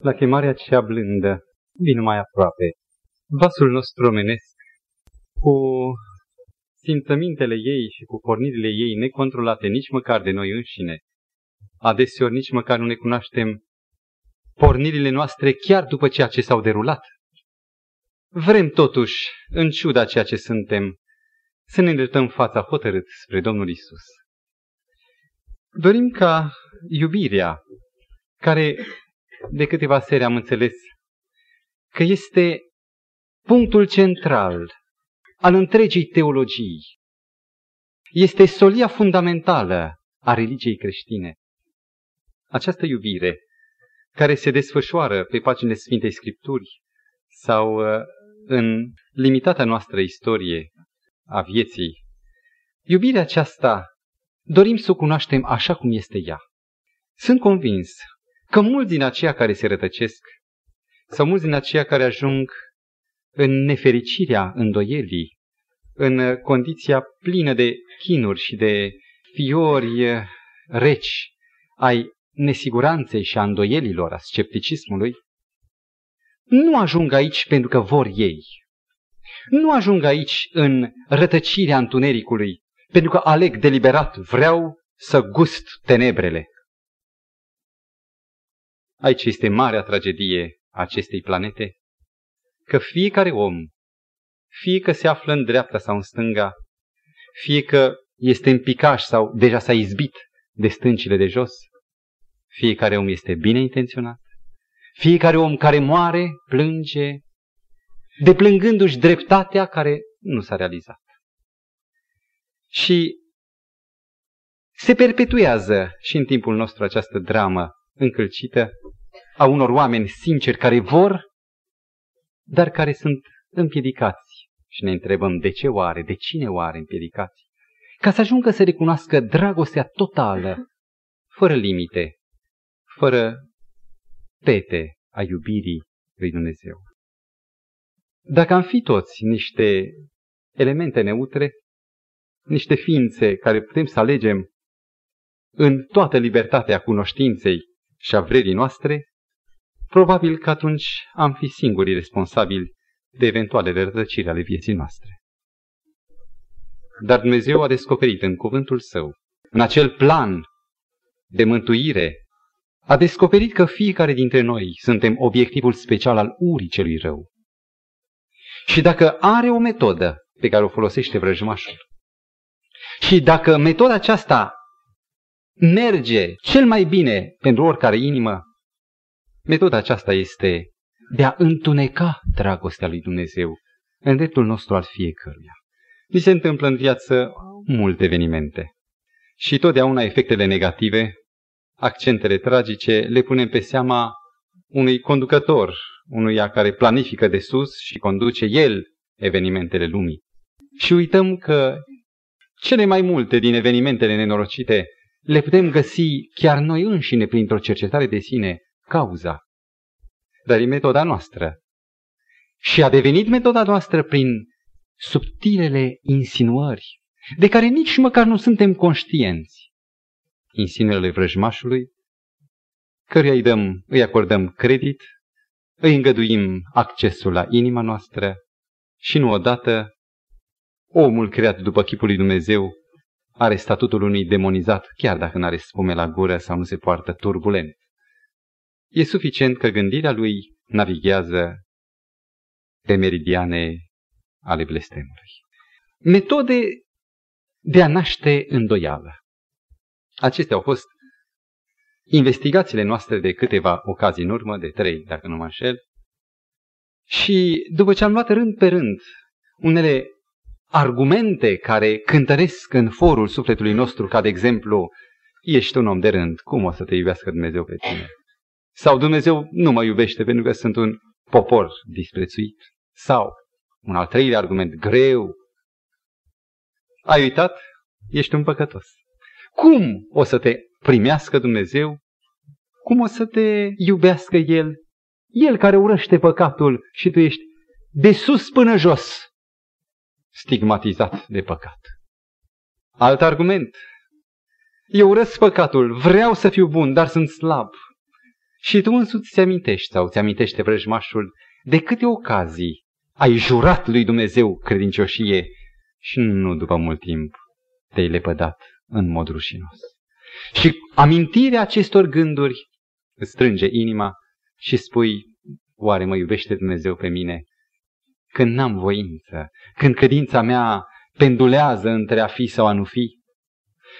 la chemarea cea blândă, vin mai aproape. Vasul nostru omenesc, cu simțămintele ei și cu pornirile ei necontrolate nici măcar de noi înșine, adeseori nici măcar nu ne cunoaștem pornirile noastre chiar după ceea ce s-au derulat. Vrem totuși, în ciuda ceea ce suntem, să ne îndreptăm fața hotărât spre Domnul Isus. Dorim ca iubirea, care de câteva seri am înțeles că este punctul central al întregii teologii, este solia fundamentală a religiei creștine. Această iubire, care se desfășoară pe paginile Sfintei Scripturi sau uh, în limitata noastră istorie a vieții, iubirea aceasta dorim să o cunoaștem așa cum este ea. Sunt convins că mulți din aceia care se rătăcesc sau mulți din aceia care ajung în nefericirea îndoielii, în condiția plină de chinuri și de fiori reci ai nesiguranței și a îndoielilor, a scepticismului, nu ajung aici pentru că vor ei. Nu ajung aici în rătăcirea întunericului, pentru că aleg deliberat, vreau să gust tenebrele. Aici este marea tragedie a acestei planete, că fiecare om, fie că se află în dreapta sau în stânga, fie că este în picaș sau deja s-a izbit de stâncile de jos, fiecare om este bine intenționat, fiecare om care moare plânge, deplângându-și dreptatea care nu s-a realizat. Și se perpetuează și în timpul nostru această dramă încălcită a unor oameni sinceri care vor, dar care sunt împiedicați. Și ne întrebăm de ce oare, de cine oare împiedicați? Ca să ajungă să recunoască dragostea totală, fără limite, fără pete a iubirii lui Dumnezeu. Dacă am fi toți niște elemente neutre, niște ființe care putem să alegem în toată libertatea cunoștinței și a vrerii noastre, probabil că atunci am fi singurii responsabili de eventualele rătăciri ale vieții noastre. Dar Dumnezeu a descoperit în cuvântul Său, în acel plan de mântuire, a descoperit că fiecare dintre noi suntem obiectivul special al urii celui rău. Și dacă are o metodă pe care o folosește vrăjmașul, și dacă metoda aceasta merge cel mai bine pentru oricare inimă, metoda aceasta este de a întuneca dragostea lui Dumnezeu în dreptul nostru al fiecăruia. Mi se întâmplă în viață multe evenimente și totdeauna efectele negative, accentele tragice, le punem pe seama unui conducător, unuia care planifică de sus și conduce el evenimentele lumii. Și uităm că cele mai multe din evenimentele nenorocite le putem găsi chiar noi înșine printr-o cercetare de sine, cauza. Dar e metoda noastră. Și a devenit metoda noastră prin subtilele insinuări, de care nici măcar nu suntem conștienți. Insinuările vrăjmașului, căruia îi, dăm, îi acordăm credit, îi îngăduim accesul la inima noastră și nu odată omul creat după chipul lui Dumnezeu are statutul unui demonizat, chiar dacă nu are spume la gură sau nu se poartă turbulent. E suficient că gândirea lui navighează pe meridiane ale blestemului. Metode de a naște îndoială. Acestea au fost investigațiile noastre de câteva ocazii în urmă, de trei, dacă nu mă înșel. Și după ce am luat rând pe rând unele argumente care cântăresc în forul sufletului nostru, ca de exemplu, ești un om de rând, cum o să te iubească Dumnezeu pe tine? Sau Dumnezeu nu mă iubește pentru că sunt un popor disprețuit? Sau, un al treilea argument, greu, ai uitat? Ești un păcătos. Cum o să te primească Dumnezeu? Cum o să te iubească El? El care urăște păcatul și tu ești de sus până jos stigmatizat de păcat. Alt argument. Eu urăsc păcatul, vreau să fiu bun, dar sunt slab. Și tu însuți ți amintești sau ți amintește vrăjmașul de câte ocazii ai jurat lui Dumnezeu credincioșie și nu după mult timp te-ai lepădat în mod rușinos. Și amintirea acestor gânduri îți strânge inima și spui, oare mă iubește Dumnezeu pe mine? Când n-am voință, când credința mea pendulează între a fi sau a nu fi,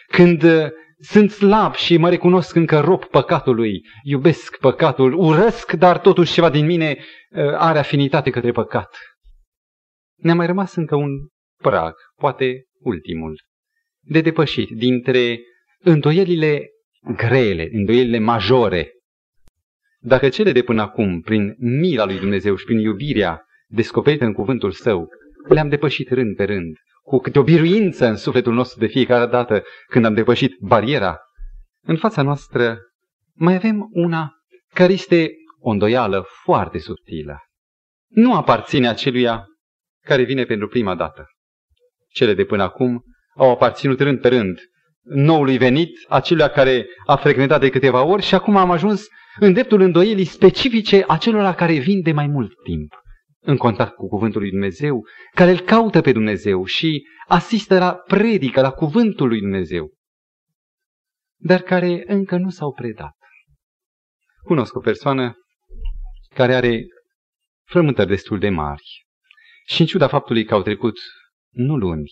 când uh, sunt slab și mă recunosc încă rob păcatului, iubesc păcatul, urăsc, dar totuși ceva din mine uh, are afinitate către păcat. Ne-a mai rămas încă un prag, poate ultimul, de depășit dintre îndoielile grele, îndoielile majore. Dacă cele de până acum, prin mila lui Dumnezeu și prin iubirea descoperită în cuvântul său, le-am depășit rând pe rând, cu câte o biruință în sufletul nostru de fiecare dată când am depășit bariera, în fața noastră mai avem una care este o îndoială foarte subtilă. Nu aparține aceluia care vine pentru prima dată. Cele de până acum au aparținut rând pe rând noului venit, acelui care a frecventat de câteva ori și acum am ajuns în dreptul îndoielii specifice acelora care vin de mai mult timp în contact cu cuvântul lui Dumnezeu, care îl caută pe Dumnezeu și asistă la predică, la cuvântul lui Dumnezeu, dar care încă nu s-au predat. Cunosc o persoană care are frământări destul de mari și în ciuda faptului că au trecut nu luni,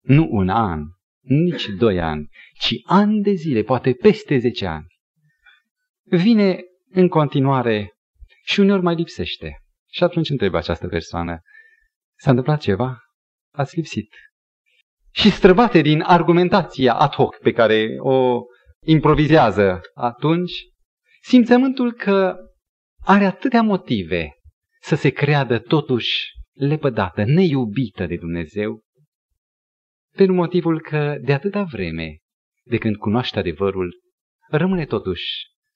nu un an, nici doi ani, ci ani de zile, poate peste zece ani. Vine în continuare și uneori mai lipsește. Și atunci întreb această persoană, s-a întâmplat ceva? Ați lipsit. Și străbate din argumentația ad hoc pe care o improvizează atunci, simțământul că are atâtea motive să se creadă totuși lepădată, neiubită de Dumnezeu, pentru motivul că de atâta vreme, de când cunoaște adevărul, rămâne totuși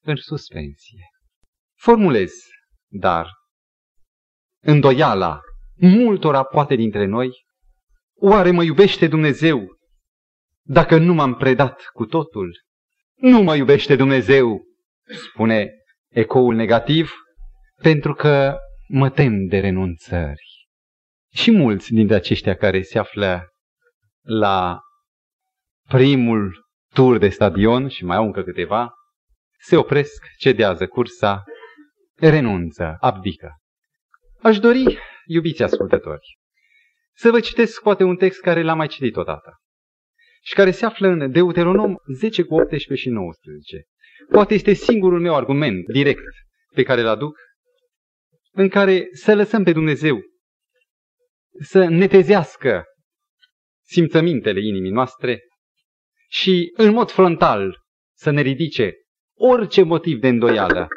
în suspensie. Formulez, dar, îndoiala multora poate dintre noi, oare mă iubește Dumnezeu dacă nu m-am predat cu totul? Nu mă iubește Dumnezeu, spune ecoul negativ, pentru că mă tem de renunțări. Și mulți dintre aceștia care se află la primul tur de stadion și mai au încă câteva, se opresc, cedează cursa, renunță, abdică. Aș dori, iubiți ascultători, să vă citesc poate un text care l-am mai citit odată și care se află în Deuteronom 10 cu 18 și 19. Poate este singurul meu argument direct pe care îl aduc, în care să lăsăm pe Dumnezeu să netezească simțămintele inimii noastre și în mod frontal să ne ridice orice motiv de îndoială.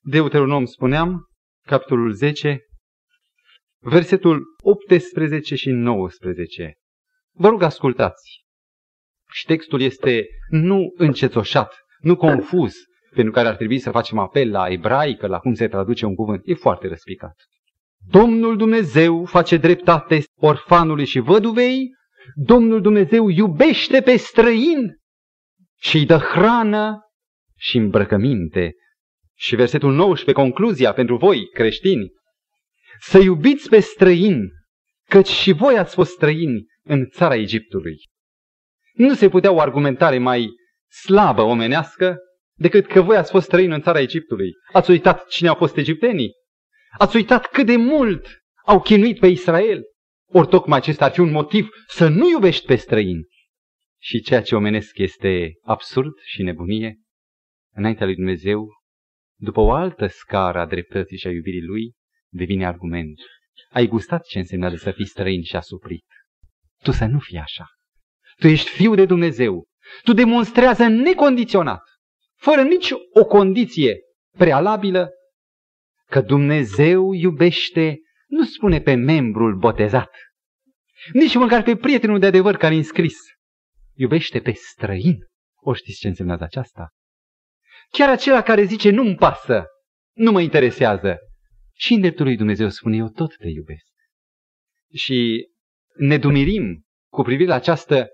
Deuteronom spuneam, capitolul 10, versetul 18 și 19. Vă rog, ascultați. Și textul este nu încețoșat, nu confuz, pentru care ar trebui să facem apel la ebraică, la cum se traduce un cuvânt. E foarte răspicat. Domnul Dumnezeu face dreptate orfanului și văduvei, Domnul Dumnezeu iubește pe străin și îi dă hrană și îmbrăcăminte. Și versetul 19, concluzia pentru voi, creștini, să iubiți pe străin, căci și voi ați fost străini în țara Egiptului. Nu se putea o argumentare mai slabă omenească decât că voi ați fost străini în țara Egiptului. Ați uitat cine au fost egiptenii? Ați uitat cât de mult au chinuit pe Israel? Ori tocmai acesta ar fi un motiv să nu iubești pe străini. Și ceea ce omenesc este absurd și nebunie, înaintea lui Dumnezeu, după o altă scară a dreptății și a iubirii lui, devine argument. Ai gustat ce înseamnă să fii străin și asuprit. Tu să nu fii așa. Tu ești fiu de Dumnezeu. Tu demonstrează necondiționat, fără nici o condiție prealabilă, că Dumnezeu iubește, nu spune pe membrul botezat, nici măcar pe prietenul de adevăr care înscris. Iubește pe străin. O știți ce înseamnă aceasta? Chiar acela care zice nu-mi pasă, nu mă interesează, și în dreptul lui Dumnezeu spune, eu tot te iubesc. Și ne dumirim cu privire la această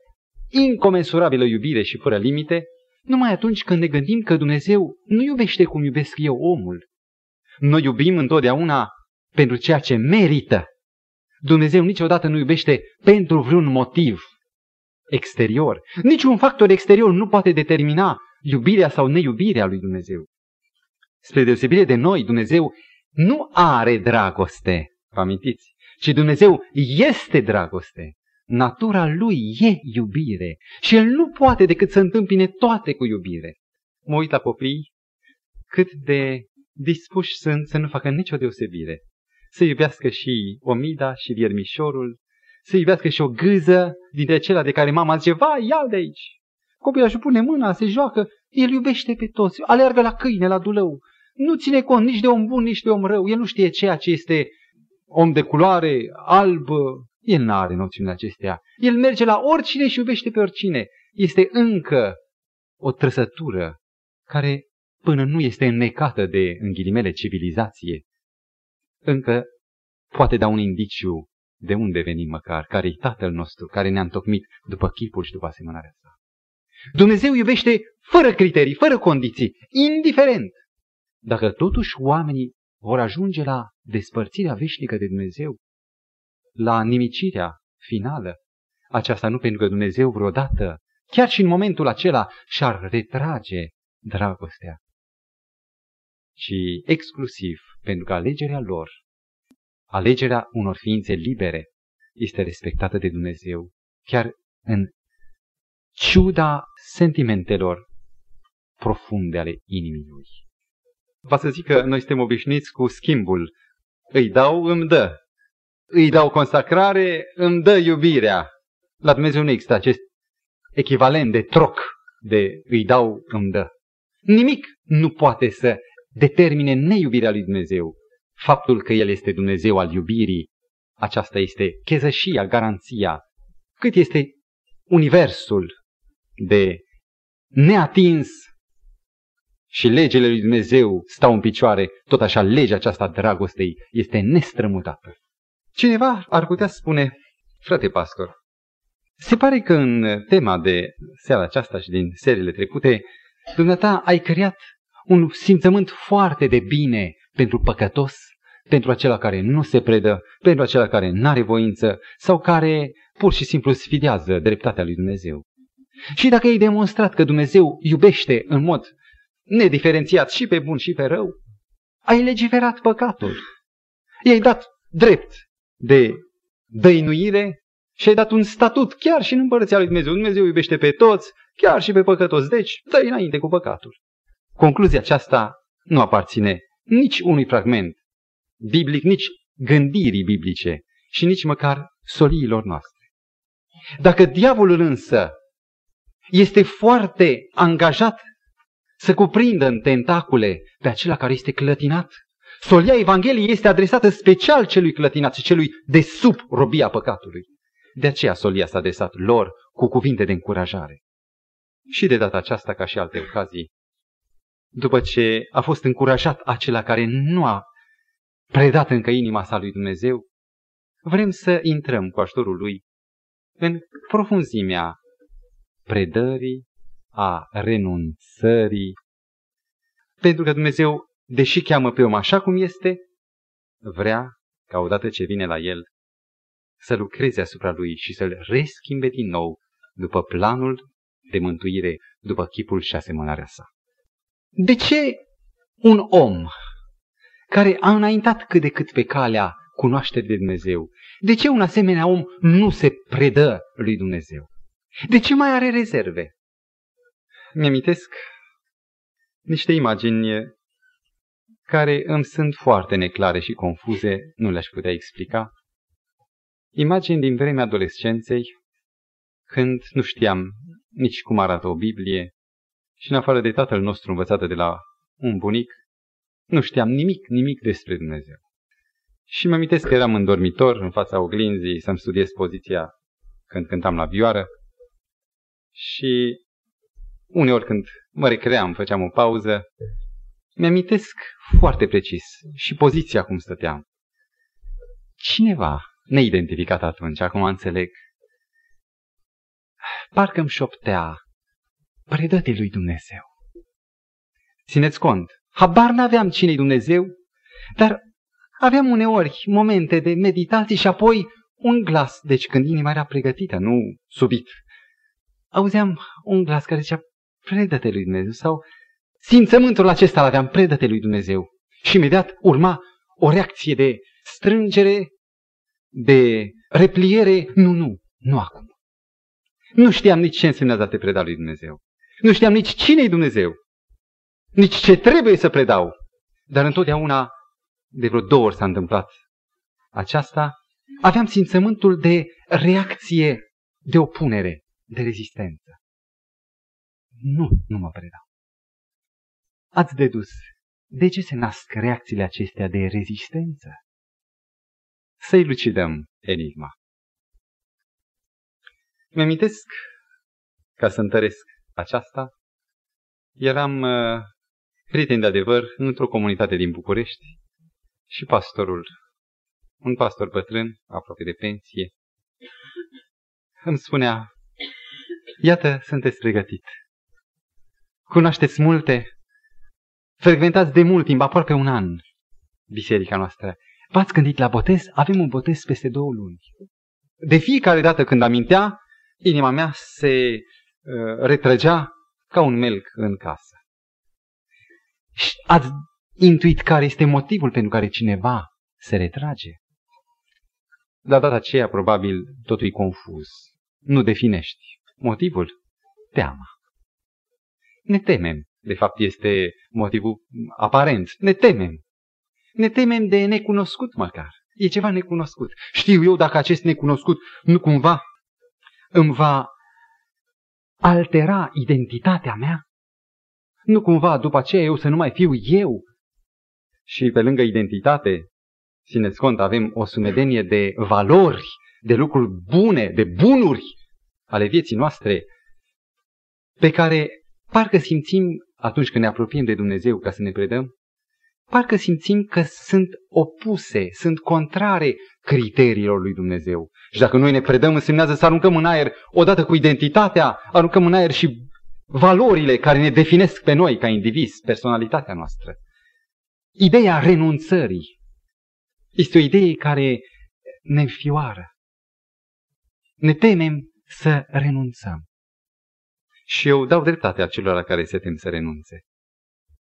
incomensurabilă iubire și fără limite, numai atunci când ne gândim că Dumnezeu nu iubește cum iubesc eu omul. Noi iubim întotdeauna pentru ceea ce merită. Dumnezeu niciodată nu iubește pentru vreun motiv exterior. Niciun factor exterior nu poate determina iubirea sau neiubirea lui Dumnezeu. Spre deosebire de noi, Dumnezeu nu are dragoste, vă amintiți? Ci Dumnezeu este dragoste. Natura lui e iubire și el nu poate decât să întâmpine toate cu iubire. Mă uit la copii cât de dispuși sunt să nu facă nicio deosebire. Să iubească și omida și viermișorul, să iubească și o gâză dintre acelea de care mama zice, vai, ia de aici. Copilul își pune mâna, se joacă, el iubește pe toți, aleargă la câine, la dulău. Nu ține cont nici de om bun, nici de om rău. El nu știe ceea ce este om de culoare, alb. El nu are noțiunile acestea. El merge la oricine și iubește pe oricine. Este încă o trăsătură care până nu este înnecată de, în ghilimele, civilizație, încă poate da un indiciu de unde venim măcar, care e Tatăl nostru, care ne-a întocmit după chipul și după asemănarea sa. Dumnezeu iubește fără criterii, fără condiții, indiferent. Dacă totuși oamenii vor ajunge la despărțirea veșnică de Dumnezeu, la nimicirea finală, aceasta nu pentru că Dumnezeu vreodată, chiar și în momentul acela, și-ar retrage dragostea, ci exclusiv pentru că alegerea lor, alegerea unor ființe libere, este respectată de Dumnezeu, chiar în ciuda sentimentelor profunde ale inimii lui. Va să zic că noi suntem obișnuiți cu schimbul. Îi dau, îmi dă. Îi dau consacrare, îmi dă iubirea. La Dumnezeu nu există acest echivalent de troc, de îi dau, îmi dă. Nimic nu poate să determine neiubirea lui Dumnezeu. Faptul că El este Dumnezeu al iubirii, aceasta este chezășia, garanția. Cât este universul de neatins și legile lui Dumnezeu stau în picioare, tot așa legea aceasta dragostei este nestrămutată. Cineva ar putea spune, frate pastor, se pare că în tema de seara aceasta și din seriile trecute, dumneata ai creat un simțământ foarte de bine pentru păcătos, pentru acela care nu se predă, pentru acela care nu are voință sau care pur și simplu sfidează dreptatea lui Dumnezeu. Și dacă ai demonstrat că Dumnezeu iubește în mod nediferențiat și pe bun și pe rău, ai legiferat păcatul. I-ai dat drept de dăinuire și ai dat un statut chiar și în împărăția lui Dumnezeu. Dumnezeu iubește pe toți, chiar și pe păcătoți. Deci, dă înainte cu păcatul. Concluzia aceasta nu aparține nici unui fragment biblic, nici gândirii biblice și nici măcar soliilor noastre. Dacă diavolul însă este foarte angajat să cuprindă în tentacule pe acela care este clătinat, solia Evangheliei este adresată special celui clătinat și celui de sub robia păcatului. De aceea solia s-a adresat lor cu cuvinte de încurajare. Și de data aceasta, ca și alte ocazii, după ce a fost încurajat acela care nu a predat încă inima sa lui Dumnezeu, vrem să intrăm cu ajutorul lui în profunzimea predării, a renunțării, pentru că Dumnezeu, deși cheamă pe om așa cum este, vrea ca odată ce vine la el să lucreze asupra lui și să-l reschimbe din nou după planul de mântuire, după chipul și asemănarea sa. De ce un om care a înaintat cât de cât pe calea cunoașterii de Dumnezeu, de ce un asemenea om nu se predă lui Dumnezeu? De ce mai are rezerve? Mi-amintesc niște imagini care îmi sunt foarte neclare și confuze, nu le-aș putea explica. Imagini din vremea adolescenței, când nu știam nici cum arată o Biblie, și în afară de tatăl nostru învățată de la un bunic, nu știam nimic, nimic despre Dumnezeu. Și mă amintesc că eram în dormitor, în fața oglinzii, să-mi studiez poziția când cântam la vioară. Și uneori când mă recream, făceam o pauză, mi-amintesc foarte precis și poziția cum stăteam. Cineva, neidentificat atunci, acum înțeleg, parcă îmi șoptea predă-te lui Dumnezeu. Țineți cont, habar n-aveam cine Dumnezeu, dar aveam uneori momente de meditație și apoi un glas, deci când inima era pregătită, nu subit. Auzeam un glas care zicea, predă-te lui Dumnezeu sau simțământul acesta îl aveam, predă-te lui Dumnezeu. Și imediat urma o reacție de strângere, de repliere, nu, nu, nu acum. Nu știam nici ce înseamnă a te preda lui Dumnezeu. Nu știam nici cine e Dumnezeu. Nici ce trebuie să predau. Dar întotdeauna, de vreo două ori s-a întâmplat aceasta, aveam simțământul de reacție, de opunere, de rezistență. Nu, nu mă predau. Ați dedus. De ce se nasc reacțiile acestea de rezistență? Să-i lucidăm enigma. Mi-amintesc, ca să întăresc aceasta, eram uh, prieten de adevăr într-o comunitate din București și pastorul, un pastor bătrân, aproape de pensie, îmi spunea, iată, sunteți pregătit. Cunoașteți multe, frecventați de mult timp, aproape un an, biserica noastră. V-ați gândit la botez? Avem un botez peste două luni. De fiecare dată când amintea, inima mea se uh, retrăgea ca un melc în casă. Și ați intuit care este motivul pentru care cineva se retrage? La data aceea, probabil, totul e confuz. Nu definești. Motivul? Teama. Ne temem. De fapt, este motivul aparent. Ne temem. Ne temem de necunoscut măcar. E ceva necunoscut. Știu eu dacă acest necunoscut nu cumva îmi va altera identitatea mea? Nu cumva după aceea eu să nu mai fiu eu? Și pe lângă identitate, țineți cont, avem o sumedenie de valori, de lucruri bune, de bunuri ale vieții noastre, pe care parcă simțim atunci când ne apropiem de Dumnezeu ca să ne predăm, parcă simțim că sunt opuse, sunt contrare criteriilor lui Dumnezeu. Și dacă noi ne predăm, însemnează să aruncăm în aer, odată cu identitatea, aruncăm în aer și valorile care ne definesc pe noi ca indivizi, personalitatea noastră. Ideea renunțării este o idee care ne înfioară. Ne temem să renunțăm. Și eu dau dreptate acelora care se tem să renunțe.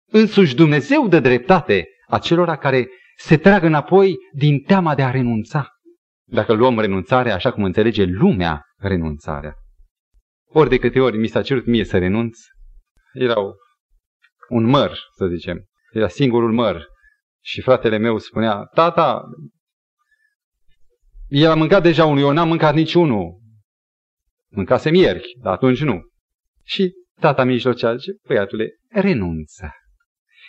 Însuși Dumnezeu dă dreptate acelora care se trag înapoi din teama de a renunța. Dacă luăm renunțarea așa cum înțelege lumea renunțarea. Ori de câte ori mi s-a cerut mie să renunț, erau un măr, să zicem. Era singurul măr. Și fratele meu spunea, tata, el a mâncat deja unul, eu n-am mâncat niciunul. Mâncasem ieri, dar atunci nu. Și tata mijlocea zice, băiatule, renunță.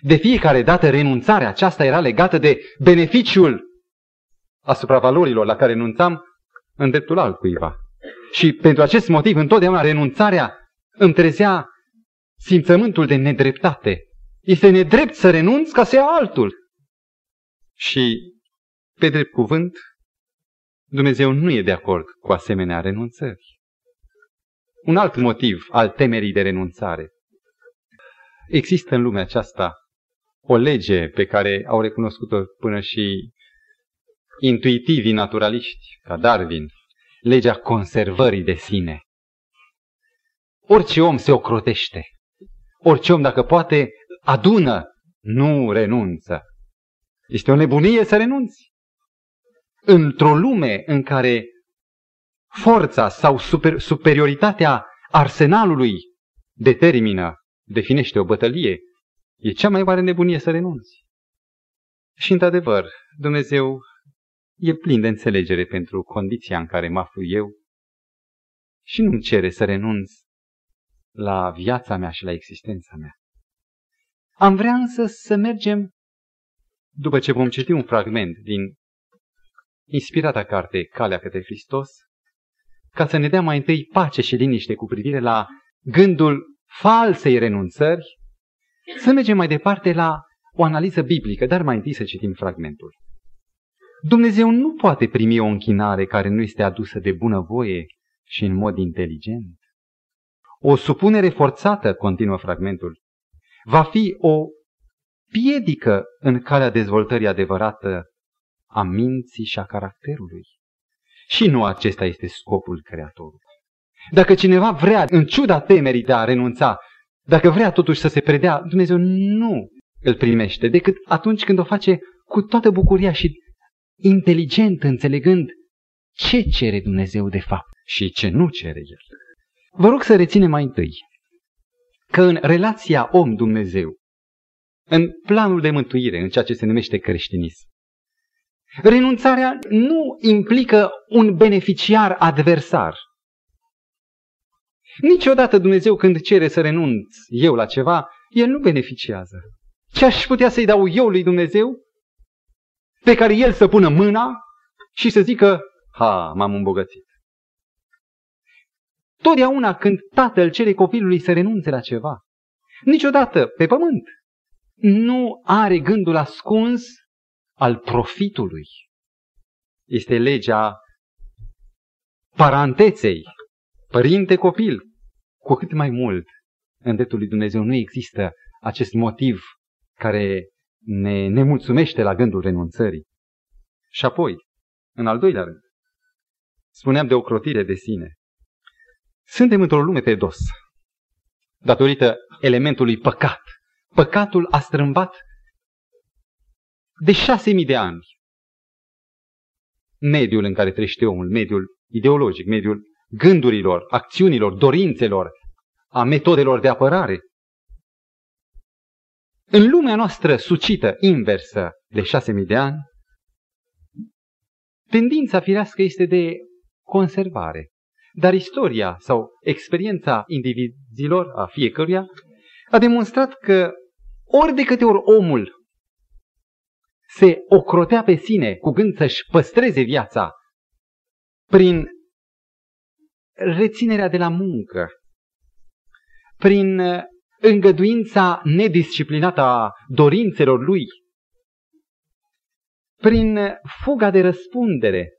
De fiecare dată renunțarea aceasta era legată de beneficiul asupra valorilor la care renunțam în dreptul altcuiva. Și pentru acest motiv, întotdeauna renunțarea îmi trezea simțământul de nedreptate. Este nedrept să renunț ca să ia altul. Și, pe drept cuvânt, Dumnezeu nu e de acord cu asemenea renunțări. Un alt motiv al temerii de renunțare. Există în lumea aceasta o lege pe care au recunoscut-o până și intuitivii naturaliști, ca Darwin, legea conservării de sine. Orice om se ocrotește. Orice om, dacă poate, adună, nu renunță. Este o nebunie să renunți. Într-o lume în care forța sau super, superioritatea arsenalului determină, definește o bătălie, e cea mai mare nebunie să renunți. Și într-adevăr, Dumnezeu e plin de înțelegere pentru condiția în care mă aflu eu și nu-mi cere să renunț la viața mea și la existența mea. Am vrea însă să mergem, după ce vom citi un fragment din inspirata carte Calea către Hristos, ca să ne dea mai întâi pace și liniște cu privire la gândul falsei renunțări, să mergem mai departe la o analiză biblică, dar mai întâi să citim fragmentul. Dumnezeu nu poate primi o închinare care nu este adusă de bunăvoie și în mod inteligent. o supunere forțată, continuă fragmentul, va fi o piedică în calea dezvoltării adevărată a minții și a caracterului. Și nu acesta este scopul Creatorului. Dacă cineva vrea, în ciuda temerii de a renunța, dacă vrea totuși să se predea, Dumnezeu nu îl primește, decât atunci când o face cu toată bucuria și inteligent, înțelegând ce cere Dumnezeu de fapt și ce nu cere El. Vă rog să reținem mai întâi că în relația om-Dumnezeu, în planul de mântuire, în ceea ce se numește creștinism, renunțarea nu implică un beneficiar adversar. Niciodată Dumnezeu când cere să renunț eu la ceva, El nu beneficiază. Ce aș putea să-i dau eu lui Dumnezeu? Pe care El să pună mâna și să zică, ha, m-am îmbogățit. Totdeauna când tatăl cere copilului să renunțe la ceva, niciodată pe pământ, nu are gândul ascuns al profitului. Este legea paranteței, părinte-copil. Cu cât mai mult în dreptul lui Dumnezeu nu există acest motiv care ne nemulțumește la gândul renunțării. Și apoi, în al doilea rând, spuneam de o crotire de sine. Suntem într-o lume pe dos, datorită elementului păcat. Păcatul a strâmbat de șase mii de ani mediul în care trăiește omul, mediul ideologic, mediul gândurilor, acțiunilor, dorințelor, a metodelor de apărare. În lumea noastră sucită, inversă, de șase mii de ani, tendința firească este de conservare. Dar istoria sau experiența indivizilor, a fiecăruia, a demonstrat că ori de câte ori omul se ocrotea pe sine cu gând să-și păstreze viața. Prin reținerea de la muncă, prin îngăduința nedisciplinată a dorințelor lui, prin fuga de răspundere.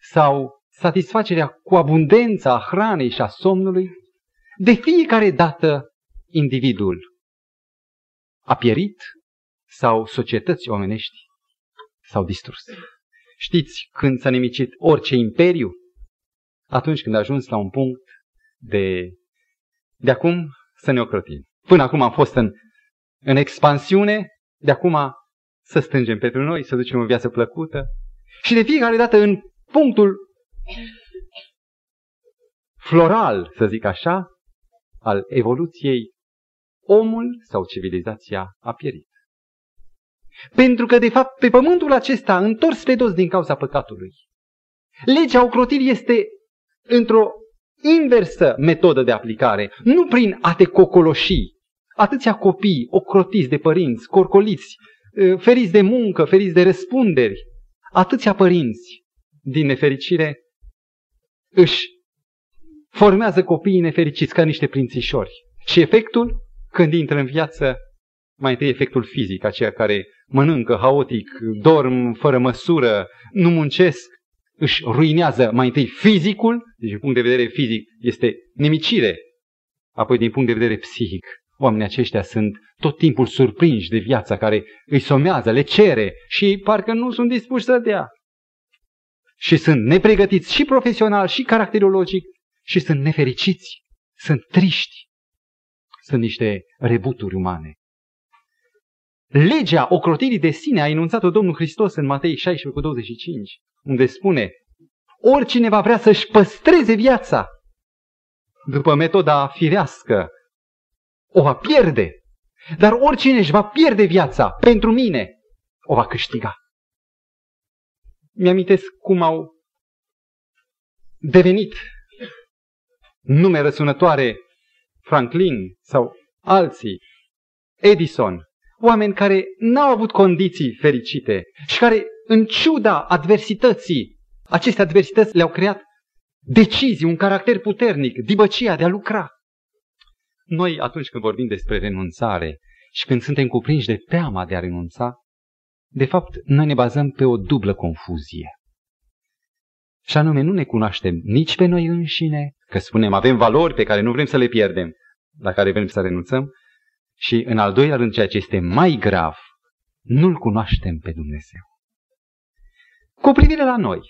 Sau satisfacerea cu abundența a hranei și a somnului, de fiecare dată individul a pierit sau societăți omenești s-au distrus. Știți când s-a nimicit orice imperiu? Atunci când a ajuns la un punct de, de acum să ne ocrotim. Până acum am fost în, în expansiune, de acum să stângem pentru noi, să ducem o viață plăcută. Și de fiecare dată în punctul floral, să zic așa, al evoluției, omul sau civilizația a pierit. Pentru că, de fapt, pe pământul acesta, întors pe dos din cauza păcatului, legea ocrotirii este într-o inversă metodă de aplicare, nu prin a te cocoloși. Atâția copii ocrotiți de părinți, corcoliți, ă, feriți de muncă, feriți de răspunderi, atâția părinți, din nefericire, își formează copiii nefericiți ca niște prințișori. Și efectul, când intră în viață, mai întâi efectul fizic, aceia care mănâncă haotic, dorm fără măsură, nu muncesc, își ruinează mai întâi fizicul, deci din punct de vedere fizic este nimicire, apoi din punct de vedere psihic. Oamenii aceștia sunt tot timpul surprinși de viața care îi somează, le cere și parcă nu sunt dispuși să dea. Și sunt nepregătiți și profesional și caracterologic și sunt nefericiți, sunt triști. Sunt niște rebuturi umane. Legea ocrotirii de sine a enunțat-o Domnul Hristos în Matei 16 cu 25, unde spune, oricine va vrea să-și păstreze viața după metoda firească, o va pierde. Dar oricine își va pierde viața pentru mine, o va câștiga. Mi-amintesc cum au devenit nume răsunătoare Franklin sau alții, Edison, oameni care n-au avut condiții fericite și care, în ciuda adversității, aceste adversități le-au creat decizii, un caracter puternic, dibăcia de a lucra. Noi, atunci când vorbim despre renunțare și când suntem cuprinși de teama de a renunța, de fapt, noi ne bazăm pe o dublă confuzie. Și anume, nu ne cunoaștem nici pe noi înșine, că spunem avem valori pe care nu vrem să le pierdem, la care vrem să renunțăm, și în al doilea rând, ceea ce este mai grav, nu-L cunoaștem pe Dumnezeu. Cu privire la noi,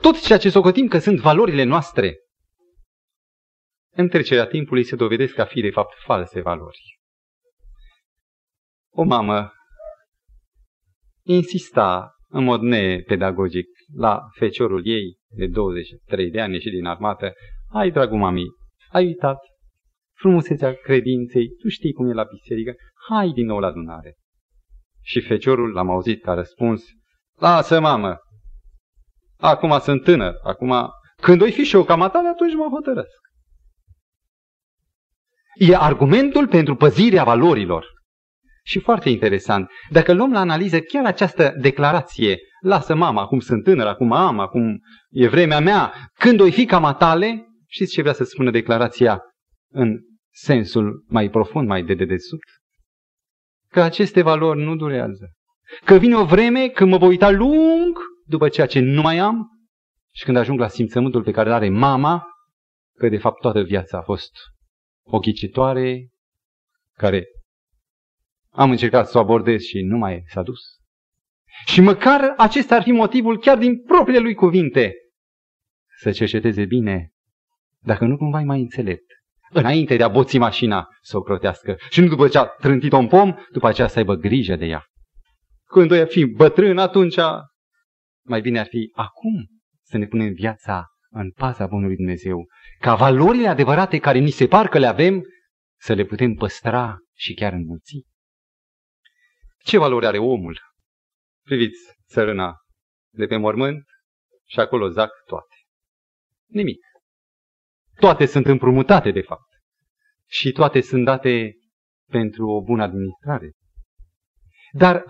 tot ceea ce socotim că sunt valorile noastre, în trecerea timpului se dovedesc a fi de fapt false valori. O mamă insista în mod nepedagogic la feciorul ei de 23 de ani și din armată, ai, dragul mami, ai uitat frumusețea credinței, tu știi cum e la biserică, hai din nou la adunare. Și feciorul l-am auzit că a răspuns, lasă mamă, acum sunt tânăr, acum când o fi și eu cam atare, atunci mă hotărăsc. E argumentul pentru păzirea valorilor. Și foarte interesant, dacă luăm la analiză chiar această declarație, lasă mama, acum sunt tânăr, acum am, acum e vremea mea, când o fi ca matale, știți ce vrea să spună declarația în sensul mai profund, mai de dedesubt? Că aceste valori nu durează. Că vine o vreme când mă voi uita lung după ceea ce nu mai am și când ajung la simțământul pe care îl are mama, că de fapt toată viața a fost o ghicitoare care am încercat să o abordez și nu mai s-a dus. Și măcar acesta ar fi motivul chiar din propriile lui cuvinte. Să cerceteze bine, dacă nu cumva mai înțelept. Înainte de a boți mașina să o crotească. Și nu după ce a trântit un pom, după aceea să aibă grijă de ea. Când o fi bătrân, atunci mai bine ar fi acum să ne punem viața în paza Bunului Dumnezeu. Ca valorile adevărate care ni se par că le avem, să le putem păstra și chiar înmulți. Ce valori are omul? Priviți țărâna de pe mormânt și acolo zac toate. Nimic. Toate sunt împrumutate, de fapt. Și toate sunt date pentru o bună administrare. Dar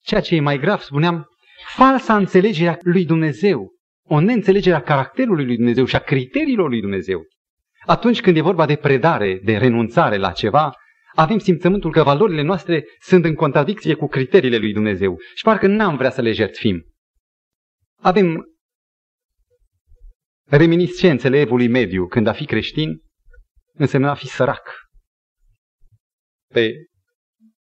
ceea ce e mai grav, spuneam, falsa înțelegere a lui Dumnezeu, o neînțelegere a caracterului lui Dumnezeu și a criteriilor lui Dumnezeu. Atunci când e vorba de predare, de renunțare la ceva, avem simțământul că valorile noastre sunt în contradicție cu criteriile lui Dumnezeu și parcă n-am vrea să le jertfim. Avem reminiscențele evului mediu, când a fi creștin însemna a fi sărac. Pe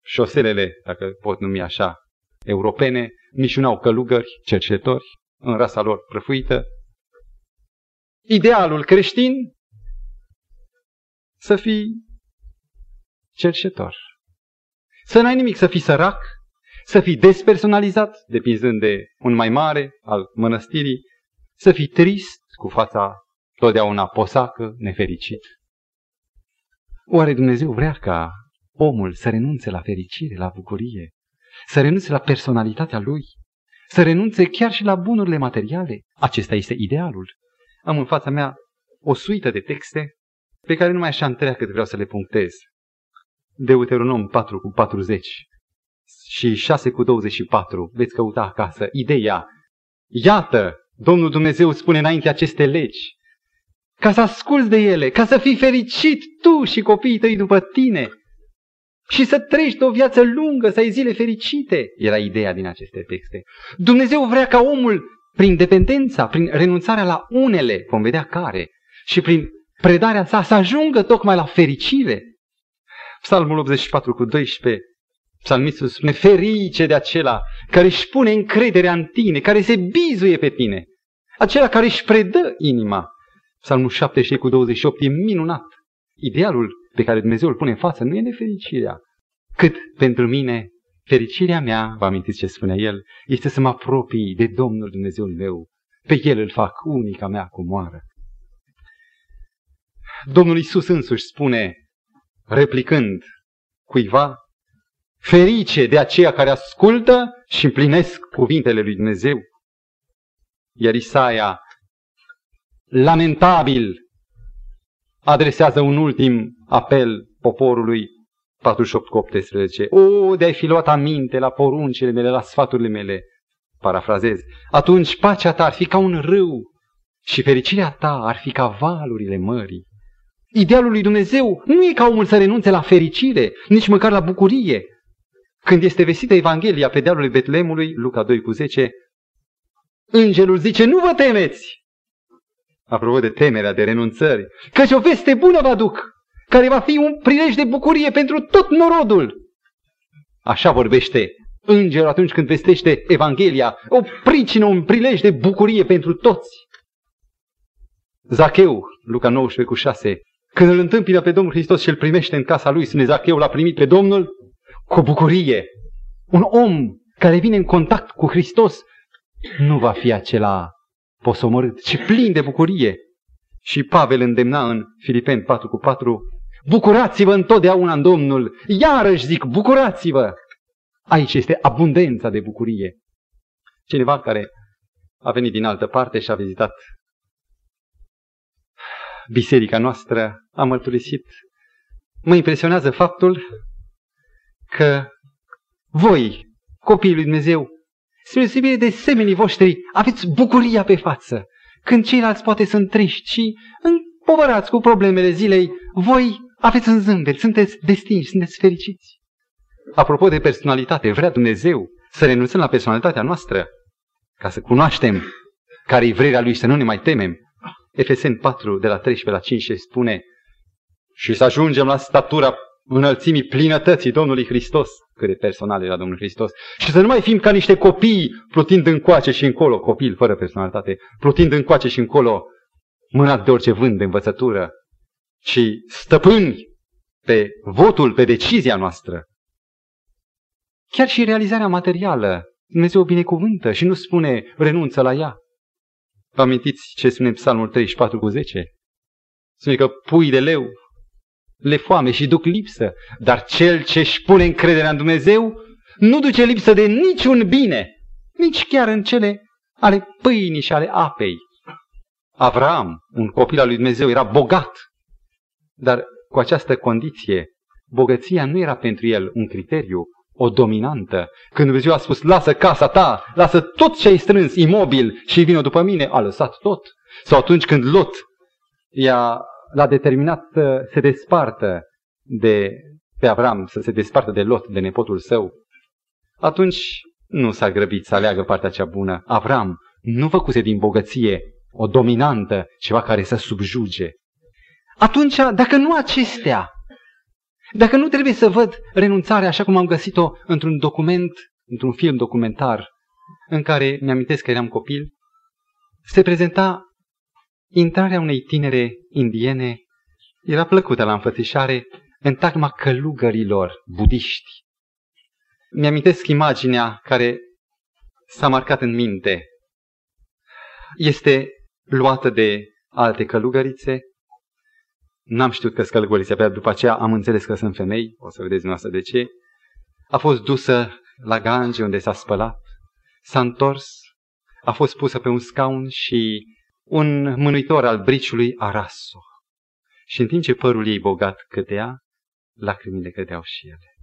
șoselele, dacă pot numi așa, europene, mișunau călugări, cercetori, în rasa lor prăfuită. Idealul creștin să fii cercetor. Să n-ai nimic, să fii sărac, să fii despersonalizat, depinzând de un mai mare al mănăstirii, să fii trist, cu fața totdeauna posacă, nefericit. Oare Dumnezeu vrea ca omul să renunțe la fericire, la bucurie, să renunțe la personalitatea lui, să renunțe chiar și la bunurile materiale? Acesta este idealul. Am în fața mea o suită de texte pe care numai așa întreagă vreau să le punctez. Deuteronom 4 cu 40 și 6 cu 24, veți căuta acasă, ideea, iată, Domnul Dumnezeu spune înainte aceste legi, ca să asculți de ele, ca să fii fericit tu și copiii tăi după tine și să trăiești o viață lungă, să ai zile fericite, era ideea din aceste texte. Dumnezeu vrea ca omul, prin dependența, prin renunțarea la unele, vom vedea care, și prin predarea sa, să ajungă tocmai la fericire. Psalmul 84 cu 12, psalmistul spune, ferice de acela care își pune încrederea în tine, care se bizuie pe tine, acela care își predă inima. Psalmul 7 cu 28 e minunat. Idealul pe care Dumnezeu îl pune în față nu e nefericirea, cât pentru mine fericirea mea, vă amintiți ce spune el, este să mă apropii de Domnul Dumnezeul meu. Pe el îl fac unica mea comoară. Domnul Isus însuși spune, replicând cuiva, ferice de aceia care ascultă și împlinesc cuvintele lui Dumnezeu. Iar Isaia, lamentabil, adresează un ultim apel poporului 48 cu 18. O, de-ai fi luat aminte la poruncile mele, la sfaturile mele, parafrazez, atunci pacea ta ar fi ca un râu și fericirea ta ar fi ca valurile mării. Idealul lui Dumnezeu nu e ca omul să renunțe la fericire, nici măcar la bucurie. Când este vestită Evanghelia pe dealul Betlemului, Luca 2 cu 10, Îngerul zice, nu vă temeți! Apropo de temerea, de renunțări, căci o veste bună vă aduc, care va fi un prilej de bucurie pentru tot norodul. Așa vorbește îngerul atunci când vestește Evanghelia, o pricină, un prilej de bucurie pentru toți. Zacheu, Luca 19 cu 6, când îl întâmpină pe Domnul Hristos și îl primește în casa lui, spune Zacheu l-a primit pe Domnul cu bucurie. Un om care vine în contact cu Hristos nu va fi acela posomorât, ci plin de bucurie. Și Pavel îndemna în Filipeni 4 cu 4, bucurați-vă întotdeauna în Domnul, iarăși zic, bucurați-vă! Aici este abundența de bucurie. Cineva care a venit din altă parte și a vizitat biserica noastră, a mărturisit, mă impresionează faptul că voi, copiii lui Dumnezeu, spre deosebire de semenii voștri, aveți bucuria pe față. Când ceilalți poate sunt triști și împovărați cu problemele zilei, voi aveți în zâmbet, sunteți destinși, sunteți fericiți. Apropo de personalitate, vrea Dumnezeu să renunțăm la personalitatea noastră ca să cunoaștem care e vrerea Lui și să nu ne mai temem. Efeseni 4, de la 13 la 5, spune și să ajungem la statura înălțimii plinătății Domnului Hristos, cât de personal era Domnul Hristos, și să nu mai fim ca niște copii plutind încoace și încolo, copil fără personalitate, plutind încoace și încolo, mânat de orice vânt de învățătură, ci stăpâni pe votul, pe decizia noastră. Chiar și realizarea materială, Dumnezeu o binecuvântă și nu spune renunță la ea. Vă amintiți ce spune Psalmul 34 cu 10? Spune că pui de leu le foame și duc lipsă, dar cel ce își pune încrederea în Dumnezeu nu duce lipsă de niciun bine, nici chiar în cele ale pâinii și ale apei. Avram, un copil al lui Dumnezeu, era bogat, dar cu această condiție, bogăția nu era pentru el un criteriu, o dominantă. Când Dumnezeu a spus, lasă casa ta, lasă tot ce ai strâns imobil și vină după mine, a lăsat tot. Sau atunci când Lot i-a, l-a determinat să se despartă de pe Avram, să se despartă de Lot, de nepotul său, atunci nu s-a grăbit să aleagă partea cea bună. Avram nu făcuse din bogăție o dominantă, ceva care să subjuge. Atunci, dacă nu acestea, dacă nu trebuie să văd renunțarea așa cum am găsit-o într-un document, într-un film documentar, în care mi-amintesc că eram copil, se prezenta intrarea unei tinere indiene, era plăcută la înfățișare, în tagma călugărilor budiști. Mi-amintesc imaginea care s-a marcat în minte. Este luată de alte călugărițe N-am știut că scălgoliți, abia după aceea am înțeles că sunt femei, o să vedeți dumneavoastră de ce. A fost dusă la Gange unde s-a spălat, s-a întors, a fost pusă pe un scaun și un mânuitor al briciului a ras-o. Și în timp ce părul ei bogat cădea, lacrimile cădeau și ele.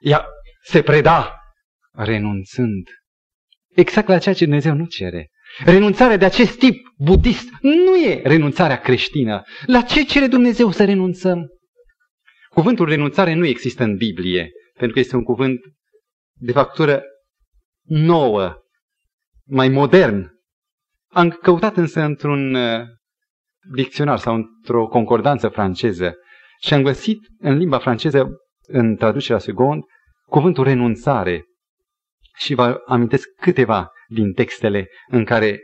Ea se preda renunțând exact la ceea ce Dumnezeu nu cere. Renunțarea de acest tip budist nu e renunțarea creștină. La ce cere Dumnezeu să renunțăm? Cuvântul renunțare nu există în Biblie, pentru că este un cuvânt de factură nouă, mai modern. Am căutat însă într-un uh, dicționar sau într-o concordanță franceză și am găsit în limba franceză, în traducerea second, cuvântul renunțare. Și vă amintesc câteva din textele în care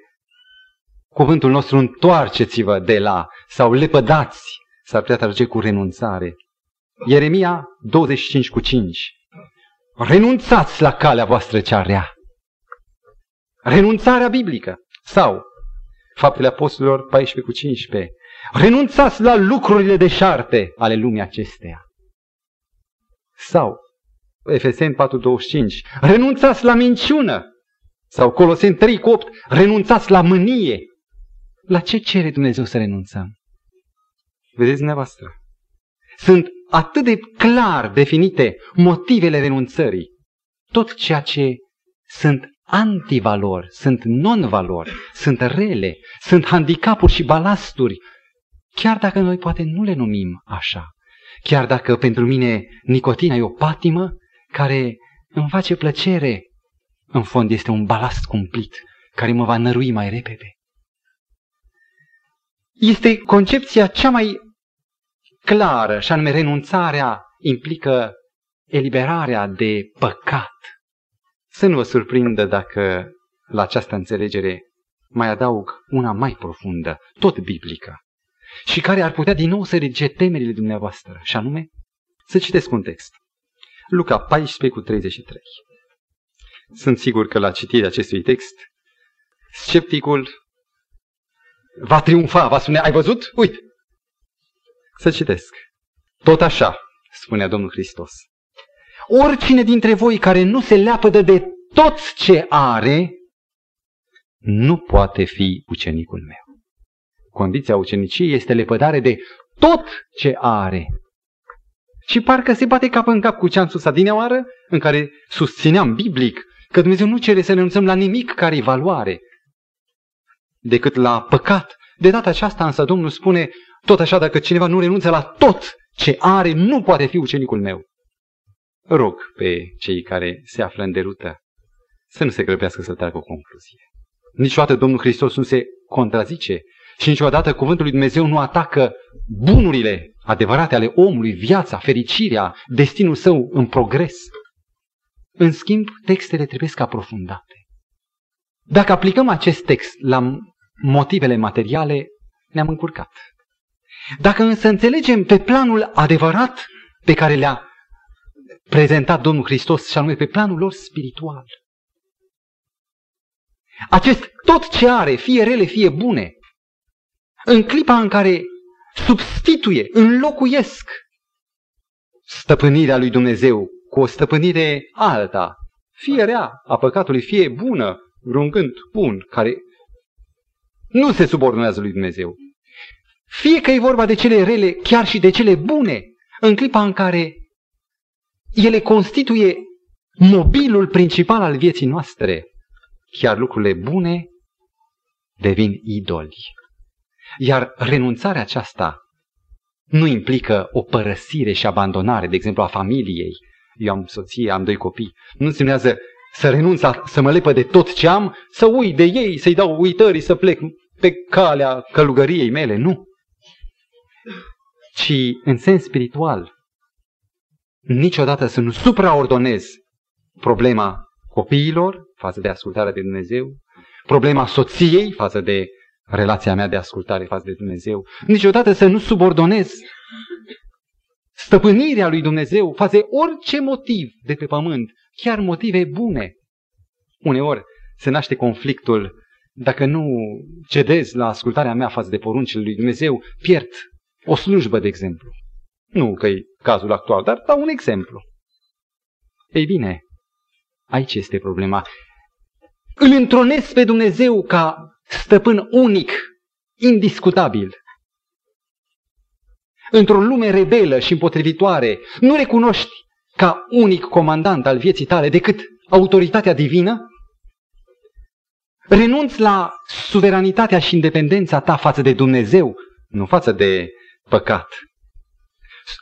cuvântul nostru întoarceți-vă de la sau lepădați s-ar putea traduce cu renunțare. Ieremia 25 cu 5. Renunțați la calea voastră cea rea. Renunțarea biblică. Sau Faptele Apostolilor 14 cu 15. Renunțați la lucrurile deșarte ale lumii acesteia. Sau Efeseni 4.25. Renunțați la minciună. Sau Coloseni 3 cu 8, renunțați la mânie. La ce cere Dumnezeu să renunțăm? Vedeți dumneavoastră? Sunt atât de clar definite motivele renunțării. Tot ceea ce sunt antivalori, sunt non-valori, sunt rele, sunt handicapuri și balasturi, chiar dacă noi poate nu le numim așa. Chiar dacă pentru mine nicotina e o patimă care îmi face plăcere în fond este un balast cumplit care mă va nărui mai repede. Este concepția cea mai clară, și anume renunțarea implică eliberarea de păcat. Să nu vă surprindă dacă la această înțelegere mai adaug una mai profundă, tot biblică, și care ar putea din nou să rige temerile dumneavoastră, și anume să citesc un text. Luca 14 cu 33. Sunt sigur că la citirea acestui text, scepticul va triumfa, va spune, ai văzut? Uite! Să citesc. Tot așa, spunea Domnul Hristos. Oricine dintre voi care nu se leapădă de tot ce are, nu poate fi ucenicul meu. Condiția uceniciei este lepădare de tot ce are. Și parcă se bate cap în cap cu ce am spus adineoară, în care susțineam biblic că Dumnezeu nu cere să renunțăm la nimic care e valoare, decât la păcat. De data aceasta însă Domnul spune, tot așa, dacă cineva nu renunță la tot ce are, nu poate fi ucenicul meu. Rog pe cei care se află în derută să nu se grăbească să tragă o concluzie. Niciodată Domnul Hristos nu se contrazice și niciodată cuvântul lui Dumnezeu nu atacă bunurile adevărate ale omului, viața, fericirea, destinul său în progres. În schimb, textele trebuie să aprofundate. Dacă aplicăm acest text la motivele materiale, ne-am încurcat. Dacă însă înțelegem pe planul adevărat pe care le-a prezentat Domnul Hristos și anume pe planul lor spiritual, acest tot ce are, fie rele, fie bune, în clipa în care substituie, înlocuiesc stăpânirea lui Dumnezeu cu o stăpânire alta, fie rea a păcatului, fie bună, vreun gând bun, care nu se subordonează lui Dumnezeu. Fie că e vorba de cele rele, chiar și de cele bune, în clipa în care ele constituie mobilul principal al vieții noastre, chiar lucrurile bune devin idoli. Iar renunțarea aceasta nu implică o părăsire și abandonare, de exemplu, a familiei. Eu am soție, am doi copii. Nu însemnează să renunț, să mă lepă de tot ce am, să uit de ei, să-i dau uitării, să plec pe calea călugăriei mele. Nu. Ci, în sens spiritual, niciodată să nu supraordonez problema copiilor față de ascultarea de Dumnezeu, problema soției față de relația mea de ascultare față de Dumnezeu, niciodată să nu subordonez stăpânirea lui Dumnezeu față de orice motiv de pe pământ, chiar motive bune. Uneori se naște conflictul, dacă nu cedez la ascultarea mea față de poruncile lui Dumnezeu, pierd o slujbă, de exemplu. Nu că e cazul actual, dar dau un exemplu. Ei bine, aici este problema. Îl întronesc pe Dumnezeu ca stăpân unic, indiscutabil. Într-o lume rebelă și împotrivitoare, nu recunoști ca unic comandant al vieții tale decât autoritatea divină? Renunți la suveranitatea și independența ta față de Dumnezeu, nu față de păcat.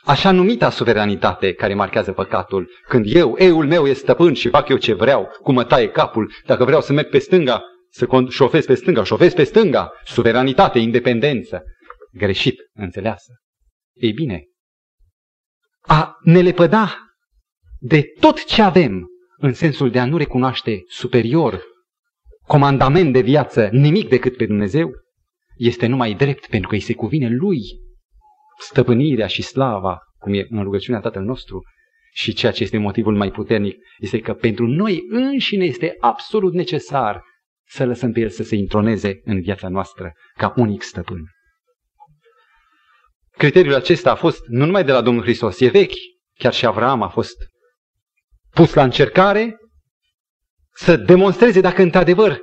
Așa numita suveranitate care marchează păcatul, când eu, eiul meu este stăpân și fac eu ce vreau, cum mă taie capul, dacă vreau să merg pe stânga, să șofez pe stânga, șofez pe stânga, suveranitate, independență. Greșit, înțeleasă. Ei bine, a ne lepăda de tot ce avem, în sensul de a nu recunoaște superior, comandament de viață, nimic decât pe Dumnezeu, este numai drept pentru că îi se cuvine lui stăpânirea și slava, cum e în rugăciunea Tatăl nostru, și ceea ce este motivul mai puternic este că pentru noi înșine este absolut necesar să lăsăm pe El să se introneze în viața noastră ca unic stăpân. Criteriul acesta a fost nu numai de la Domnul Hristos, e vechi. Chiar și Avram a fost pus la încercare să demonstreze dacă într-adevăr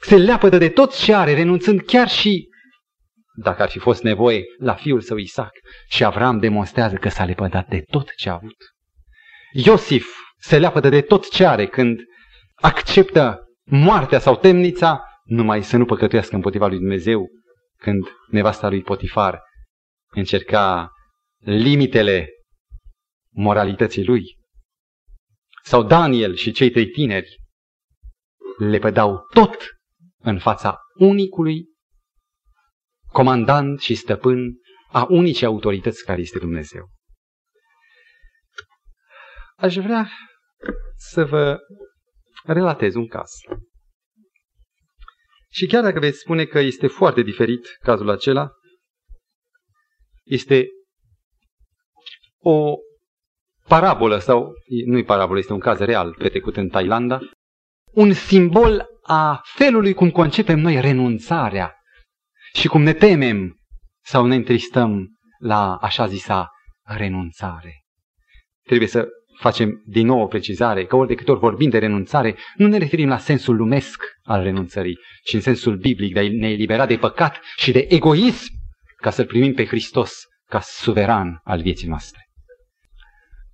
se leapădă de tot ce are, renunțând chiar și, dacă ar fi fost nevoie, la fiul său Isaac. Și Avram demonstrează că s-a lepădat de tot ce a avut. Iosif se leapădă de tot ce are când acceptă moartea sau temnița, numai să nu păcătuiască împotriva lui Dumnezeu, când nevasta lui Potifar încerca limitele moralității lui. Sau Daniel și cei trei tineri le pădau tot în fața unicului comandant și stăpân a unicii autorități care este Dumnezeu. Aș vrea să vă relatez un caz. Și chiar dacă veți spune că este foarte diferit cazul acela, este o parabolă sau, nu-i parabolă, este un caz real petrecut în Thailanda, un simbol a felului cum concepem noi renunțarea și cum ne temem sau ne întristăm la așa zisa renunțare. Trebuie să facem din nou o precizare, că ori de câte ori vorbim de renunțare, nu ne referim la sensul lumesc al renunțării, ci în sensul biblic de a ne elibera de păcat și de egoism ca să-L primim pe Hristos ca suveran al vieții noastre.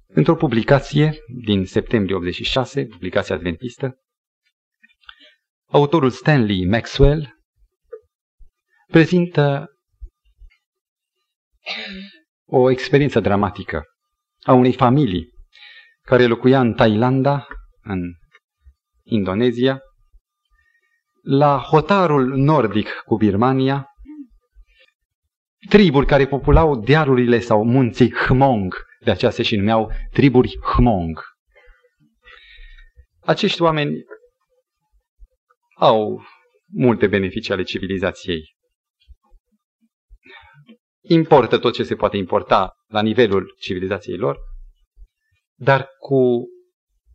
Într-o publicație din septembrie 86, publicația adventistă, autorul Stanley Maxwell prezintă o experiență dramatică a unei familii care locuia în Thailanda, în Indonezia, la hotarul nordic cu Birmania, triburi care populau dealurile sau munții Hmong, de aceea se și numeau triburi Hmong. Acești oameni au multe beneficii ale civilizației. Importă tot ce se poate importa la nivelul civilizației lor, dar cu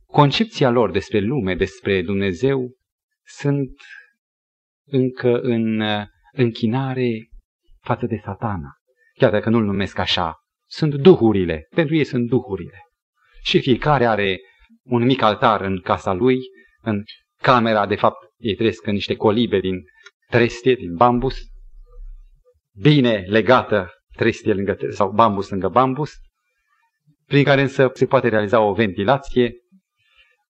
concepția lor despre lume, despre Dumnezeu, sunt încă în închinare față de satana. Chiar dacă nu-l numesc așa, sunt duhurile. Pentru ei sunt duhurile. Și fiecare are un mic altar în casa lui, în camera, de fapt, ei trăiesc în niște colibe din trestie, din bambus, bine legată trestie lângă, sau bambus lângă bambus, prin care însă se poate realiza o ventilație.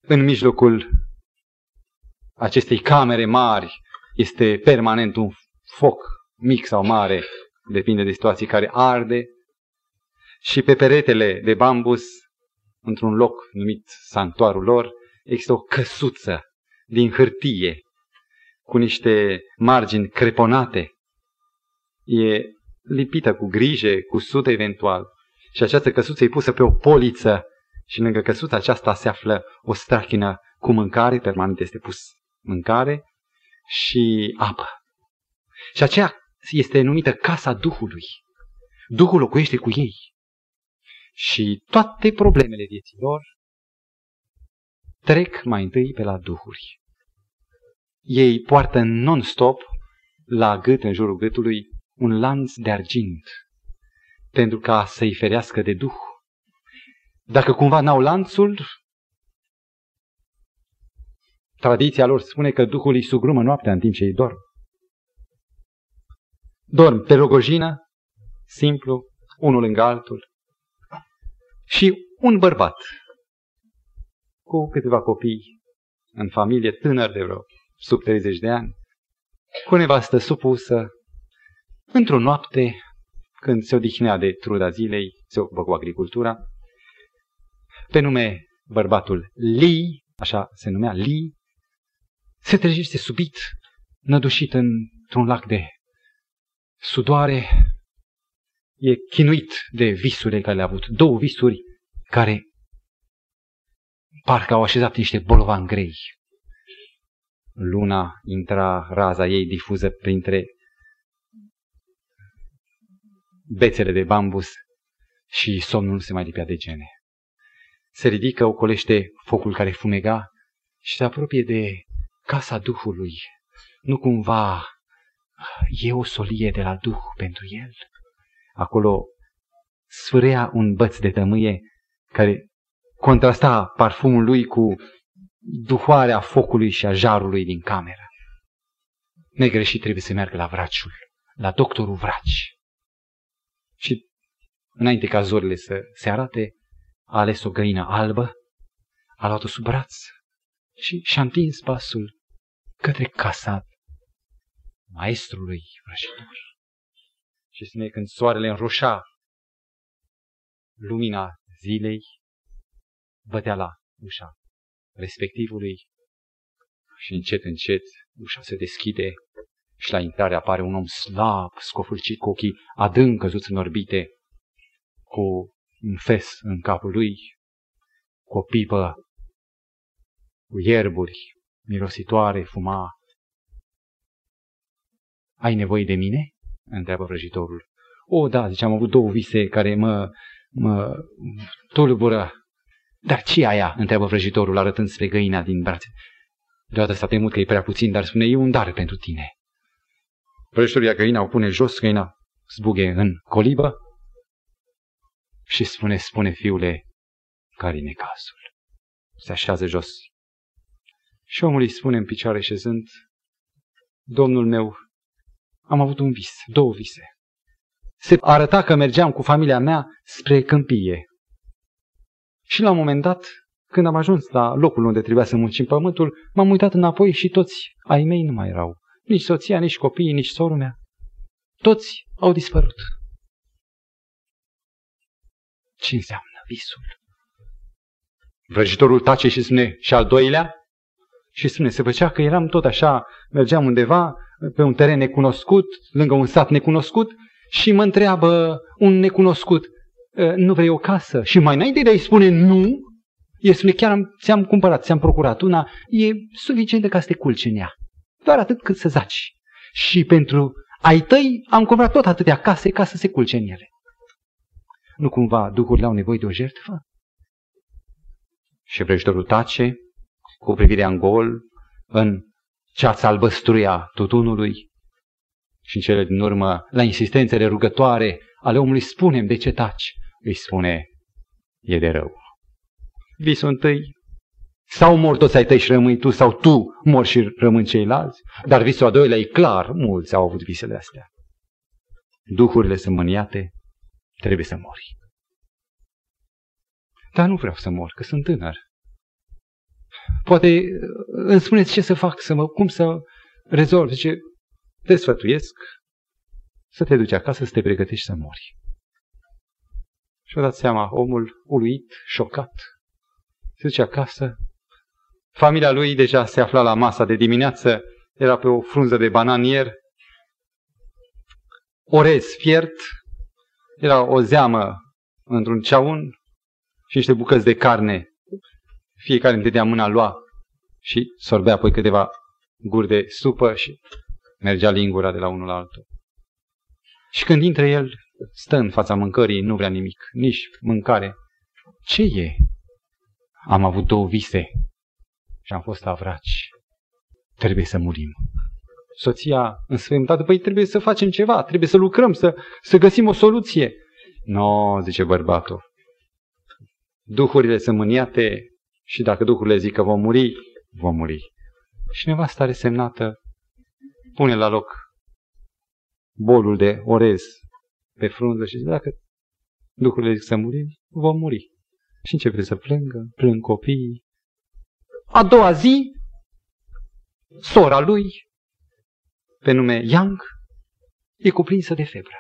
În mijlocul acestei camere mari este permanent un foc mic sau mare, depinde de situații care arde, și pe peretele de bambus, într-un loc numit sanctuarul lor, există o căsuță din hârtie cu niște margini creponate. E lipită cu grijă, cu sute eventual. Și această căsuță e pusă pe o poliță și lângă căsuța aceasta se află o strachină cu mâncare, permanent este pus mâncare și apă. Și aceea este numită Casa Duhului. Duhul locuiește cu ei. Și toate problemele vieții lor trec mai întâi pe la Duhuri. Ei poartă non-stop la gât, în jurul gâtului, un lanț de argint, pentru ca să-i ferească de Duh. Dacă cumva n-au lanțul, tradiția lor spune că Duhul îi sugrumă noaptea în timp ce ei dorm. Dorm pe rogojină, simplu, unul lângă altul. Și un bărbat cu câteva copii în familie, tânăr de vreo sub 30 de ani, cu nevastă supusă, într-o noapte, când se odihnea de truda zilei, se ocupă cu agricultura, pe nume bărbatul Lee, așa se numea Lee, se trezește subit, nădușit într-un lac de sudoare, e chinuit de visurile care le-a avut. Două visuri care parcă au așezat niște bolovan grei. Luna intra, raza ei difuză printre bețele de bambus și somnul nu se mai lipea de gene. Se ridică, ocolește focul care fumega și se apropie de casa Duhului. Nu cumva e o solie de la Duh pentru el? Acolo sfârea un băț de tămâie care contrasta parfumul lui cu duhoarea focului și a jarului din cameră. Negreșit trebuie să meargă la vraciul, la doctorul vraci. Și înainte ca zorile să se arate, a ales o găină albă, a luat-o sub braț și și-a întins pasul către casa maestrului vrăjitor. Și spune când soarele înroșa lumina zilei, bătea la ușa respectivului Și încet, încet, ușa se deschide și la intrare apare un om slab, scofârcit, cu ochii adânc căzuți în orbite, cu un fes în capul lui, cu o pipă, cu ierburi mirositoare, fuma. Ai nevoie de mine? întreabă vrăjitorul. O, da, zice, am avut două vise care mă, mă tulbură. Dar ce aia? întreabă vrăjitorul, arătând spre găina din brațe. Deodată s-a temut că e prea puțin, dar spune, e un dar pentru tine. Vrăjitorul ia găina, o pune jos, găina zbuge în colibă și spune, spune fiule, care-i necazul? Se așează jos. Și omul îi spune în picioare șezând, Domnul meu, am avut un vis, două vise. Se arăta că mergeam cu familia mea spre câmpie. Și la un moment dat, când am ajuns la locul unde trebuia să muncim pământul, m-am uitat înapoi și toți ai mei nu mai erau. Nici soția, nici copiii, nici sorul mea. Toți au dispărut. Ce înseamnă visul? Vrăjitorul tace și spune, și al doilea? Și spune, se făcea că eram tot așa, mergeam undeva pe un teren necunoscut, lângă un sat necunoscut și mă întreabă un necunoscut, ă, nu vrei o casă? Și mai înainte de a-i spune nu, el spune, chiar am, ți-am cumpărat, ți-am procurat una, e suficient ca să te culci în ea. Doar atât cât să zaci. Și pentru ai tăi am cumpărat tot atâtea case ca să se culce în ele. Nu cumva duhurile au nevoie de o jertfă? Și vrăjitorul tace, cu privirea în gol, în ceața albăstruia tutunului și în cele din urmă, la insistențele rugătoare ale omului, spunem de ce taci? Îi spune, e de rău. Visul întâi, sau mor toți ai tăi și rămâi tu, sau tu mor și rămân ceilalți. Dar visul a doilea e clar, mulți au avut visele astea. Duhurile sunt mâniate, trebuie să mori. Dar nu vreau să mor, că sunt tânăr. Poate îmi spuneți ce să fac, să mă, cum să rezolv. Zice, te sfătuiesc să te duci acasă, să te pregătești să mori. Și-o dat seama, omul uluit, șocat, se duce acasă. Familia lui deja se afla la masa de dimineață, era pe o frunză de bananier, orez fiert, era o zeamă într-un ceaun și niște bucăți de carne. Fiecare întâi mâna lua și sorbea apoi câteva guri de supă și mergea lingura de la unul la altul. Și când intră el, stă în fața mâncării, nu vrea nimic, nici mâncare. Ce e? Am avut două vise și am fost avraci. Trebuie să murim. Soția însfăimtată, păi trebuie să facem ceva, trebuie să lucrăm, să, să găsim o soluție. No, zice bărbatul. Duhurile sunt mâniate și dacă duhurile zic că vom muri, vom muri. Și nevasta resemnată pune la loc bolul de orez pe frunză și zice, dacă duhurile zic să murim, vom muri. Și începe să plângă, plâng copiii. A doua zi, sora lui, pe nume Yang, e cuprinsă de febră.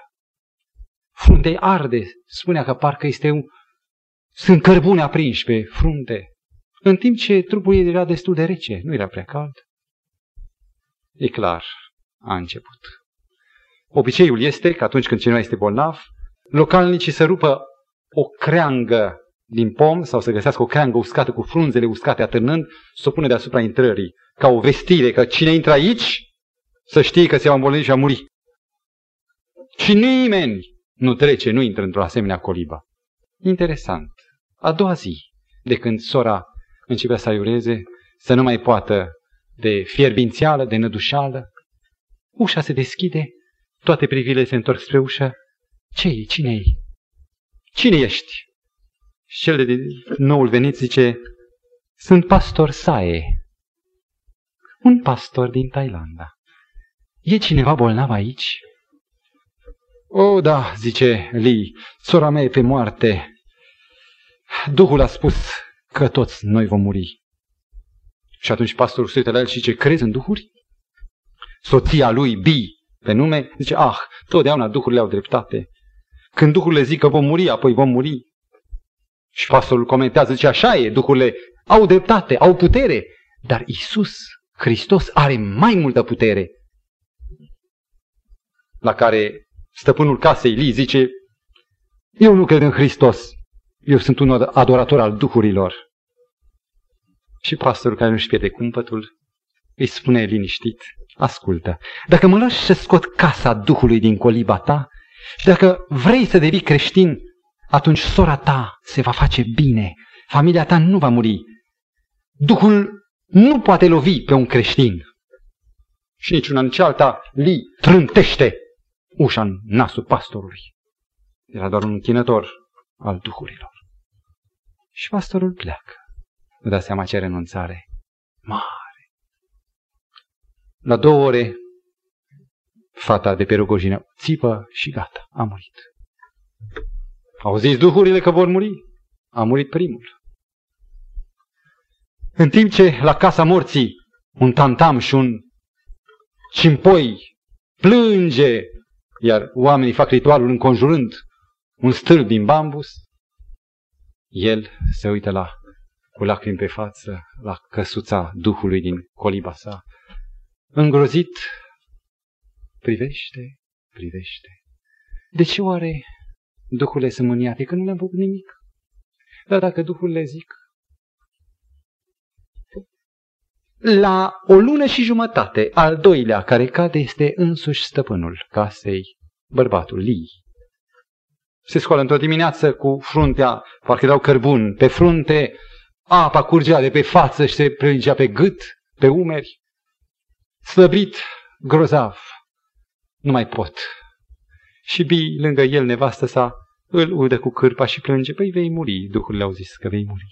Frunte arde, spunea că parcă este un... Sunt cărbune aprinși pe frunte, în timp ce trupul ei era destul de rece, nu era prea cald. E clar, a început. Obiceiul este că atunci când cineva este bolnav, localnicii să rupă o creangă din pom sau să găsească o creangă uscată cu frunzele uscate atârnând, să o pune deasupra intrării, ca o vestire că cine intră aici să știe că se va îmbolnăvi și va muri. Și nimeni nu trece, nu intră într-o asemenea colibă. Interesant. A doua zi, de când sora începea să aiureze, să nu mai poată de fierbințială, de nădușală, ușa se deschide, toate privile se întorc spre ușă. ce e? Cine e? Cine ești? Și cel de noul venit zice, sunt pastor Sae, un pastor din Thailanda. E cineva bolnav aici? O, da, zice Lee, sora mea e pe moarte. Duhul a spus că toți noi vom muri. Și atunci pastorul se uită la el și zice, crezi în duhuri? Soția lui, Bi, pe nume, zice, ah, totdeauna duhurile au dreptate. Când duhurile zic că vom muri, apoi vom muri. Și pastorul comentează, zice, așa e, duhurile au dreptate, au putere. Dar Isus Hristos are mai multă putere. La care stăpânul casei Li zice, eu nu cred în Hristos, eu sunt un adorator al duhurilor. Și pastorul care nu-și pierde cumpătul îi spune liniștit, ascultă, dacă mă lași să scot casa Duhului din coliba ta și dacă vrei să devii creștin, atunci sora ta se va face bine, familia ta nu va muri. Duhul nu poate lovi pe un creștin. Și niciuna în cealta li trântește ușa în nasul pastorului. Era doar un închinător al duhurilor. Și pastorul pleacă. Vă dați seama ce renunțare mare. La două ore, fata de pe rugojină țipă și gata, a murit. Au zis duhurile că vor muri. A murit primul. În timp ce la casa morții un tantam și un cimpoi plânge, iar oamenii fac ritualul înconjurând un stâlp din bambus, el se uită la, cu lacrimi pe față, la căsuța Duhului din coliba sa. Îngrozit, privește, privește. De ce oare Duhurile sunt mâniate? Că nu le-am făcut nimic. Dar dacă Duhul le zic, la o lună și jumătate, al doilea care cade este însuși stăpânul casei, bărbatul Lee. Se scoală într-o dimineață cu fruntea, parcă dau cărbun, pe frunte, apa curgea de pe față și se prelingea pe gât, pe umeri. Slăbit, grozav, nu mai pot. Și Bi, lângă el, nevastă sa, îl udă cu cârpa și plânge, păi vei muri, duhurile au zis că vei muri.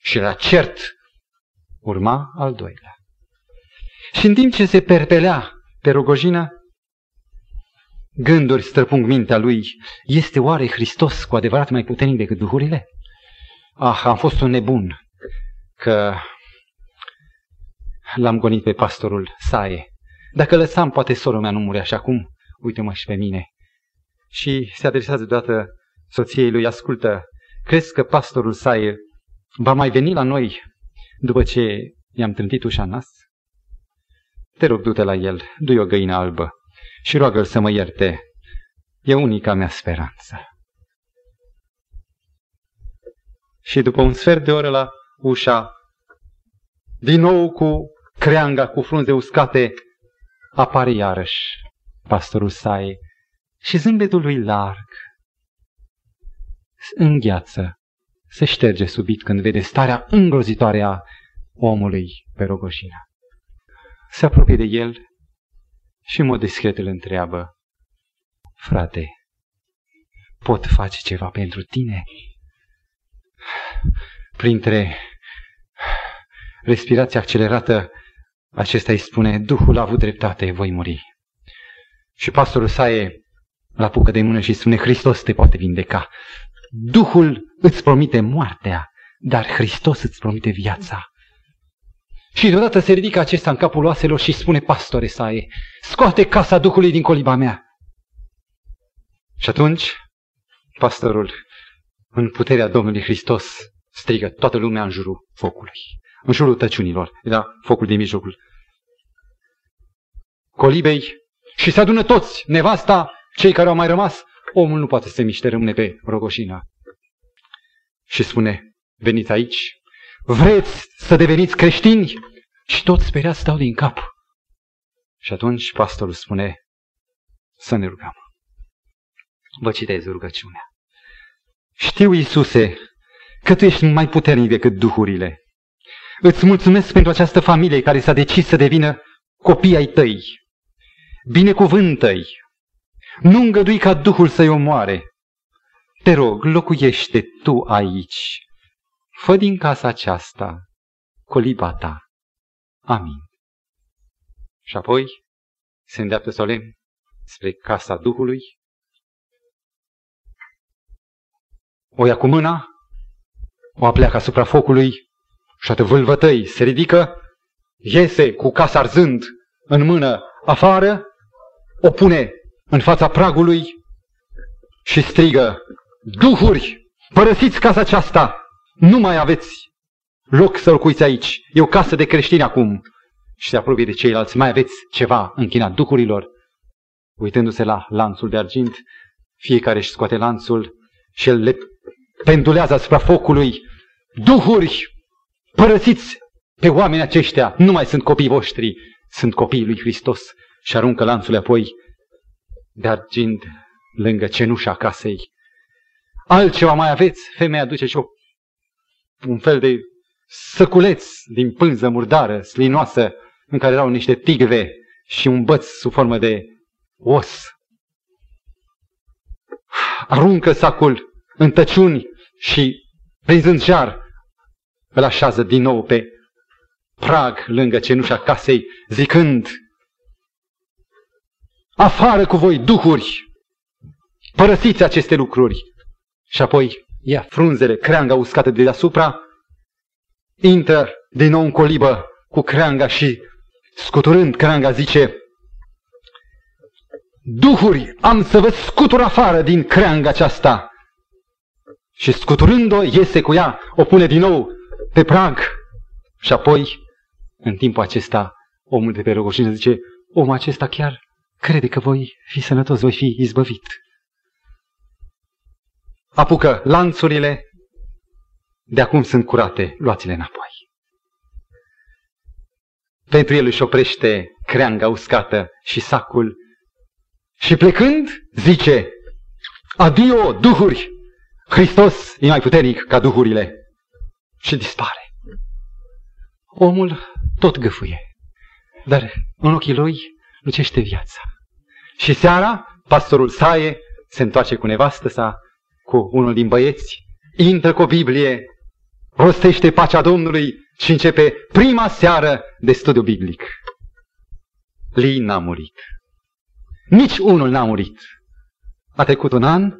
Și la cert urma al doilea. Și în timp ce se perpelea pe rogojină, gânduri străpung mintea lui, este oare Hristos cu adevărat mai puternic decât duhurile? Ah, am fost un nebun că l-am gonit pe pastorul Sae. Dacă lăsam, poate sora mea nu murea și acum, uite-mă și pe mine. Și se adresează deodată soției lui, ascultă, crezi că pastorul Sae va mai veni la noi după ce i-am trântit ușa nas? Te rog, du-te la el, du-i o găină albă și roagă-l să mă ierte. E unica mea speranță. Și după un sfert de oră la ușa, din nou cu creanga, cu frunze uscate, apare iarăși pastorul Sai și zâmbetul lui larg îngheață, se șterge subit când vede starea îngrozitoare a omului pe rogoșina. Se apropie de el și în mod discret îl întreabă, Frate, pot face ceva pentru tine? Printre respirația accelerată, acesta îi spune, Duhul a avut dreptate, voi muri. Și pastorul Saie la apucă de mână și spune, Hristos te poate vindeca. Duhul îți promite moartea, dar Hristos îți promite viața. Și deodată se ridică acesta în capul oaselor și spune, pastore Saie, scoate casa Duhului din coliba mea. Și atunci, pastorul, în puterea Domnului Hristos, strigă toată lumea în jurul focului, în jurul tăciunilor. Era focul din mijlocul colibei și se adună toți, nevasta, cei care au mai rămas. Omul nu poate să se miște, rămâne pe rogoșina. Și spune, veniți aici, vreți să deveniți creștini? Și toți speria stau din cap. Și atunci pastorul spune, să ne rugăm. Vă citez rugăciunea. Știu, Iisuse, că Tu ești mai puternic decât duhurile. Îți mulțumesc pentru această familie care s-a decis să devină copii ai Tăi. Binecuvântă-i. Nu îngădui ca Duhul să-i omoare. Te rog, locuiește Tu aici. Fă din casa aceasta coliba Ta. Amin. Și apoi se îndeaptă solemn spre casa Duhului o ia cu mâna, o apleacă asupra focului și atât vâlvătăi se ridică, iese cu casa arzând în mână afară, o pune în fața pragului și strigă, Duhuri, părăsiți casa aceasta, nu mai aveți loc să locuiți aici, e o casă de creștini acum. și se apropie de ceilalți, mai aveți ceva închinat duhurilor? Uitându-se la lanțul de argint, fiecare își scoate lanțul și el le pendulează asupra focului. Duhuri, părăsiți pe oamenii aceștia, nu mai sunt copii voștri, sunt copiii lui Hristos și aruncă lanțul apoi de argint lângă cenușa casei. Altceva mai aveți? Femeia duce și o, un fel de săculeț din pânză murdară, slinoasă, în care erau niște tigve și un băț sub formă de os. Aruncă sacul în tăciuni și, prinzând jar, îl așează din nou pe prag lângă cenușa casei, zicând, Afară cu voi, duhuri! Părăsiți aceste lucruri! Și apoi ia frunzele, creanga uscată de deasupra, intră din nou în colibă cu creanga și scuturând creanga zice, Duhuri, am să vă scutur afară din creanga aceasta. Și scuturând-o, iese cu ea, o pune din nou pe prag. Și apoi, în timpul acesta, omul de pe răgoșină zice, omul acesta chiar crede că voi fi sănătos, voi fi izbăvit. Apucă lanțurile, de acum sunt curate, luați-le înapoi. Pentru el își oprește creanga uscată și sacul și plecând zice, adio, duhuri, Hristos e mai puternic ca duhurile și dispare. Omul tot găfuie, dar în ochii lui lucește viața. Și seara, pastorul Saie se întoarce cu nevastă sa, cu unul din băieți, intră cu o Biblie, rostește pacea Domnului și începe prima seară de studiu biblic. Lee n-a murit. Nici unul n-a murit. A trecut un an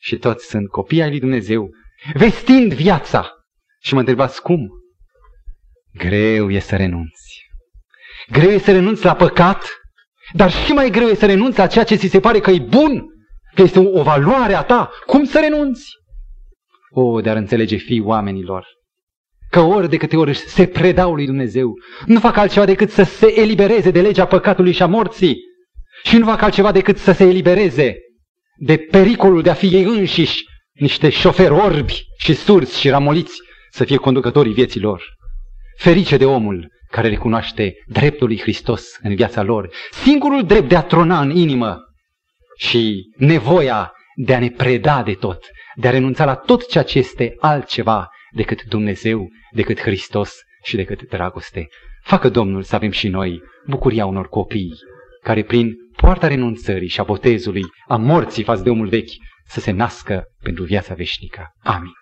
și toți sunt copii ai lui Dumnezeu, vestind viața. Și mă întrebați cum? Greu e să renunți. Greu e să renunți la păcat, dar și mai greu e să renunți la ceea ce ți se pare că e bun, că este o, o valoare a ta. Cum să renunți? O, de-ar înțelege fii oamenilor că ori de câte ori se predau lui Dumnezeu, nu fac altceva decât să se elibereze de legea păcatului și a morții și nu fac altceva decât să se elibereze de pericolul de a fi ei înșiși niște șoferi orbi și surți și ramoliți să fie conducătorii vieții lor. Ferice de omul care recunoaște dreptul lui Hristos în viața lor, singurul drept de a trona în inimă și nevoia de a ne preda de tot, de a renunța la tot ceea ce este altceva decât Dumnezeu, decât Hristos și decât dragoste. Facă Domnul să avem și noi bucuria unor copii care prin poarta renunțării și a botezului, a morții față de omul vechi, să se nască pentru viața veșnică. Amin.